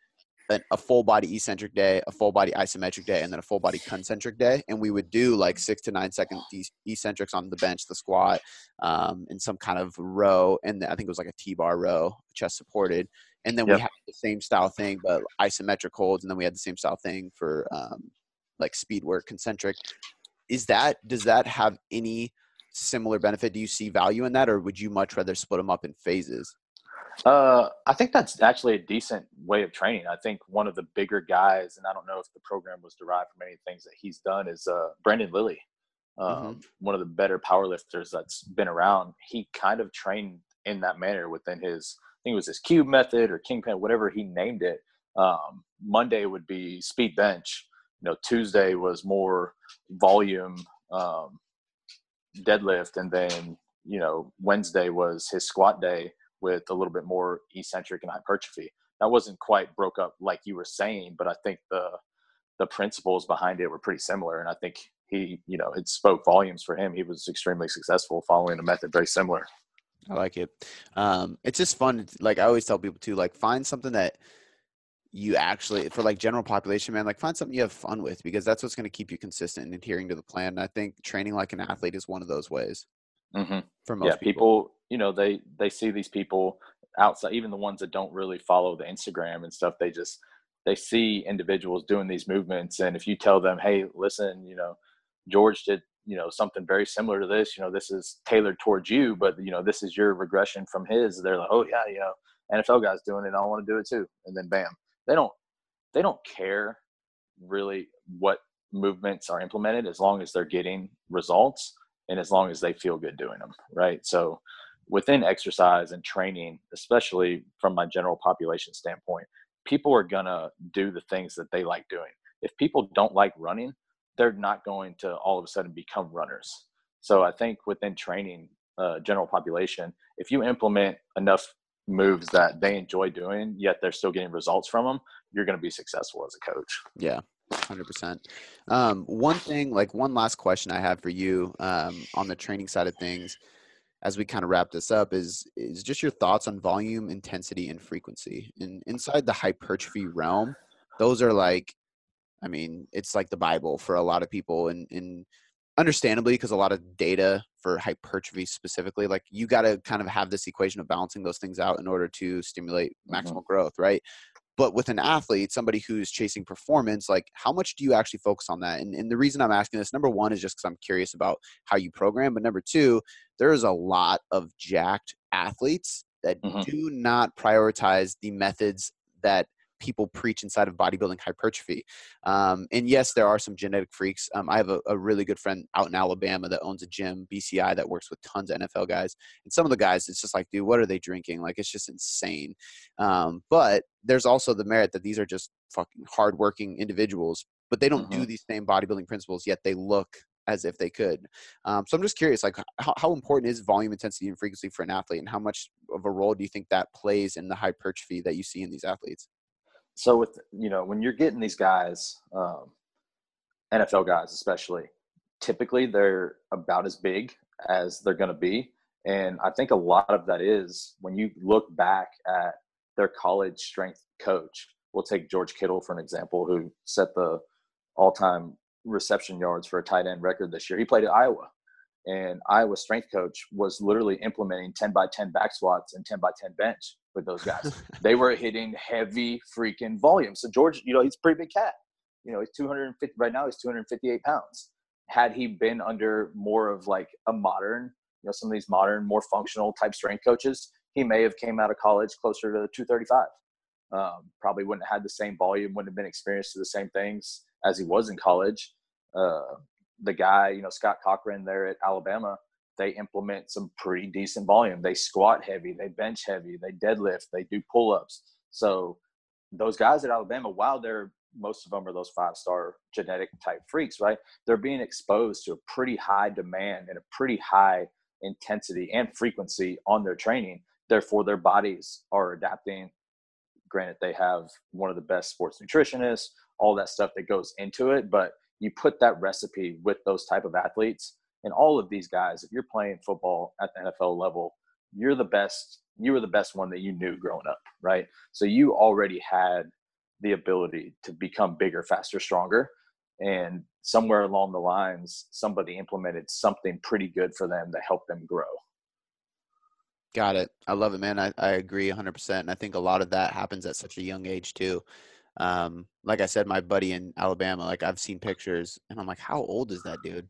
a, a, full body eccentric day, a full body isometric day, and then a full body concentric day. And we would do like six to nine second eccentrics on the bench, the squat, um, in some kind of row. And I think it was like a T bar row, chest supported. And then yep. we had the same style thing, but isometric holds. And then we had the same style thing for um, like speed work, concentric. Is that, does that have any similar benefit? Do you see value in that, or would you much rather split them up in phases? Uh, I think that's actually a decent way of training. I think one of the bigger guys, and I don't know if the program was derived from any things that he's done, is uh, Brandon Lilly, um, mm-hmm. one of the better powerlifters that's been around. He kind of trained in that manner within his, I think it was his cube method or kingpin, whatever he named it. Um, Monday would be speed bench. You know, Tuesday was more volume um, deadlift, and then you know Wednesday was his squat day with a little bit more eccentric and hypertrophy. That wasn't quite broke up like you were saying, but I think the the principles behind it were pretty similar, and I think he, you know, it spoke volumes for him. He was extremely successful following a method very similar. I like it. Um, it's just fun. Like I always tell people too, like find something that you actually for like general population man like find something you have fun with because that's what's going to keep you consistent and adhering to the plan and i think training like an athlete is one of those ways Mm-hmm. for most Yeah, people. people, you know, they they see these people outside, even the ones that don't really follow the Instagram and stuff. They just they see individuals doing these movements, and if you tell them, "Hey, listen, you know, George did." You know something very similar to this. You know this is tailored towards you, but you know this is your regression from his. They're like, oh yeah, you know NFL guys doing it. I want to do it too. And then bam, they don't they don't care really what movements are implemented as long as they're getting results and as long as they feel good doing them right so within exercise and training especially from my general population standpoint people are gonna do the things that they like doing. If people don't like running they're not going to all of a sudden become runners. So i think within training uh, general population if you implement enough moves that they enjoy doing yet they're still getting results from them you're going to be successful as a coach. Yeah, hundred percent. Um, one thing, like one last question I have for you um, on the training side of things, as we kind of wrap this up, is is just your thoughts on volume, intensity, and frequency. And inside the hypertrophy realm, those are like, I mean, it's like the Bible for a lot of people, and and understandably because a lot of data for hypertrophy specifically, like you got to kind of have this equation of balancing those things out in order to stimulate mm-hmm. maximal growth, right? but with an athlete somebody who's chasing performance like how much do you actually focus on that and, and the reason i'm asking this number one is just because i'm curious about how you program but number two there's a lot of jacked athletes that Mhm. do not prioritize the methods that people preach inside of bodybuilding hypertrophy um, and yes there are some genetic freaks um, i have a, a really good friend out in alabama that owns a gym bci that works with tons of nfl guys and some of the guys it's just like dude what are they drinking like it's just insane um, but there's also the merit that these are just fucking hardworking individuals, but they don't do these same bodybuilding principles, yet they look as if they could. Um, so I'm just curious, like, how, how important is volume, intensity, and frequency for an athlete, and how much of a role do you think that plays in the hypertrophy that you see in these athletes? so with you know when you're getting these guys um, nfl guys especially typically they're about as big as they're going to be and i think a lot of that is when you look back at their college strength coach we'll take george kittle for an example who set the all-time reception yards for a tight end record this year he played at iowa and iowa's strength coach was literally implementing 10 by 10 back squats and 10 by 10 bench with those guys they were hitting heavy freaking volume. So George, you know, he's a pretty big cat. You know, he's 250 right now. He's 258 pounds. Had he been under more of like a modern, you know, some of these modern, more functional type strength coaches, he may have came out of college closer to 235. Um, probably wouldn't have had the same volume, wouldn't have been experienced to the same things as he was in college. Uh, the guy, you know, Scott Cochran there at Alabama, they implement some pretty decent volume. They squat heavy, they bench heavy, they deadlift, they do pull ups. So those guys at Alabama, while they're most of them are those five star genetic type freaks, right? They're being exposed to a pretty high demand and a pretty high intensity and frequency on their training. Therefore, their bodies are adapting. Granted, they have one of the best sports nutritionists, all that stuff that goes into it, but you put that recipe with those type of athletes and all of these guys, if you're playing football at the NFL level, you're the best. You were the best one that you knew growing up, right? So you already had the ability to become bigger, faster, stronger. And somewhere along the lines, somebody implemented something pretty good for them to help them grow. Got it. I love it, man. I, I agree 100%. And I think a lot of that happens at such a young age, too. Um, like I said, my buddy in Alabama, like I've seen pictures and I'm like, how old is that dude?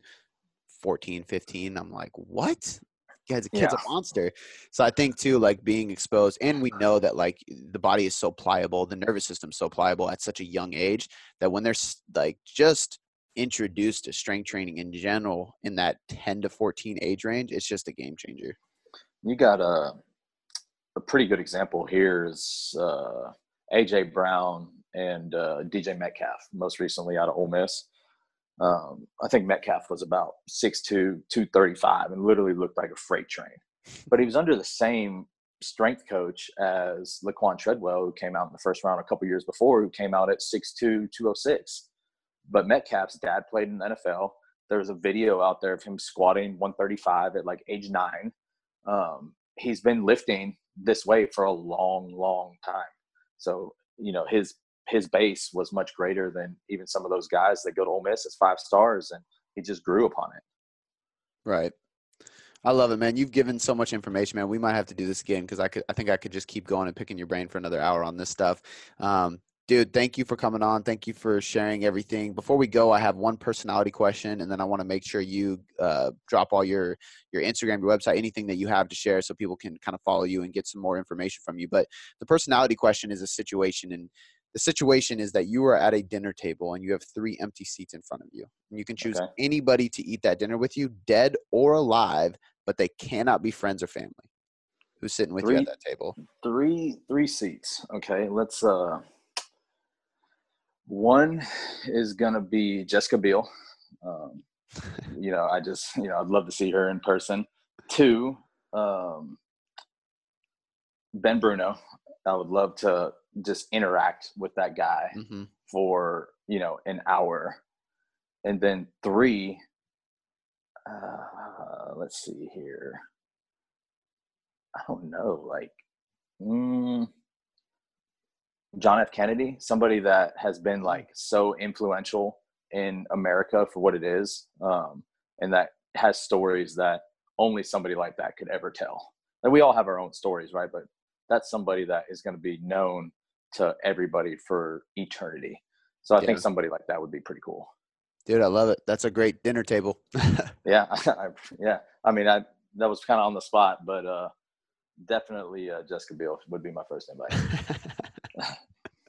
14, 15. I'm like, what? Guy's a kid's Yeah. a monster. So I think too, like being exposed, and we know that like the body is so pliable, the nervous system's so pliable at such a young age that when they're like just introduced to strength training in general in that 10 to 14 age range, it's just a game changer. You got a a pretty good example here is uh, AJ Brown and uh, DK Metcalf, most recently out of Ole Miss. Um, I think Metcalf was about 6'2", 235, and literally looked like a freight train. But he was under the same strength coach as Laquon Treadwell, who came out in the first round a couple years before, who came out at 6'2", 206. But Metcalf's dad played in the NFL. There was a video out there of him squatting 135 at like age nine. Um, he's been lifting this way for a long, long time. So, you know, his his base was much greater than even some of those guys that go to Ole Miss as five stars, and he just grew upon it. Right. I love it, man. You've given so much information, man. We might have to do this again because I could. I think I could just keep going and picking your brain for another hour on this stuff. Um, dude, thank you for coming on. Thank you for sharing everything. Before we go, I have one personality question, and then I want to make sure you uh, drop all your your Instagram, your website, anything that you have to share, so people can kind of follow you and get some more information from you. But the personality question is a situation, and the situation is that you are at a dinner table and you have three empty seats in front of you. And you can choose okay. anybody to eat that dinner with you, dead or alive, but they cannot be friends or family. Who's sitting with three, you at that table? Three three seats. Okay, let's uh one is gonna be Jessica Biel. Um, you know, I just you know I'd love to see her in person. Two, um, Ben Bruno. I would love to just interact with that guy mm-hmm. for you know an hour. And then three uh, let's see here. I don't know like mm, john f. Kennedy somebody that has been like so influential in america for what it is um, and that has stories that only somebody like that could ever tell. And we all have our own stories right? But that's somebody that is going to be known to everybody for eternity. So I yeah. think somebody like that would be pretty cool. Dude, I love it. That's a great dinner table. yeah, I, yeah. I mean, I that was kind of on the spot, but uh, definitely uh, Jessica Biel would be my first invite.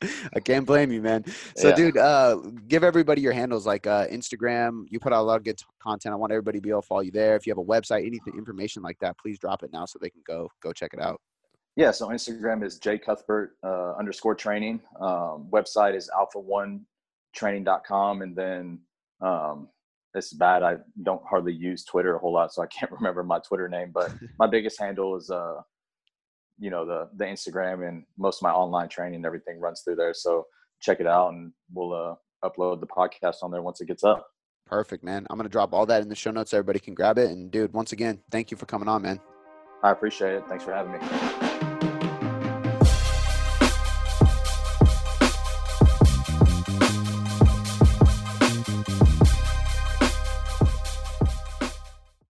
I can't blame you, man. So, yeah. dude, uh, give everybody your handles like uh, Instagram. You put out a lot of good content. I want everybody to be able to follow you there. If you have a website, anything, information like that, please drop it now so they can go go check it out. Yeah, so Instagram is Jay Cuthbert uh, underscore training. Um, website is alpha one training.com. And then um, this is bad. I don't hardly use Twitter a whole lot, so I can't remember my Twitter name. But my biggest handle is, uh, you know, the the Instagram and most of my online training and everything runs through there. So check it out, and we'll uh, upload the podcast on there once it gets up. Perfect, man. I'm gonna drop all that in the show notes. Everybody can grab it. And dude, once again, thank you for coming on, man. I appreciate it. Thanks for having me.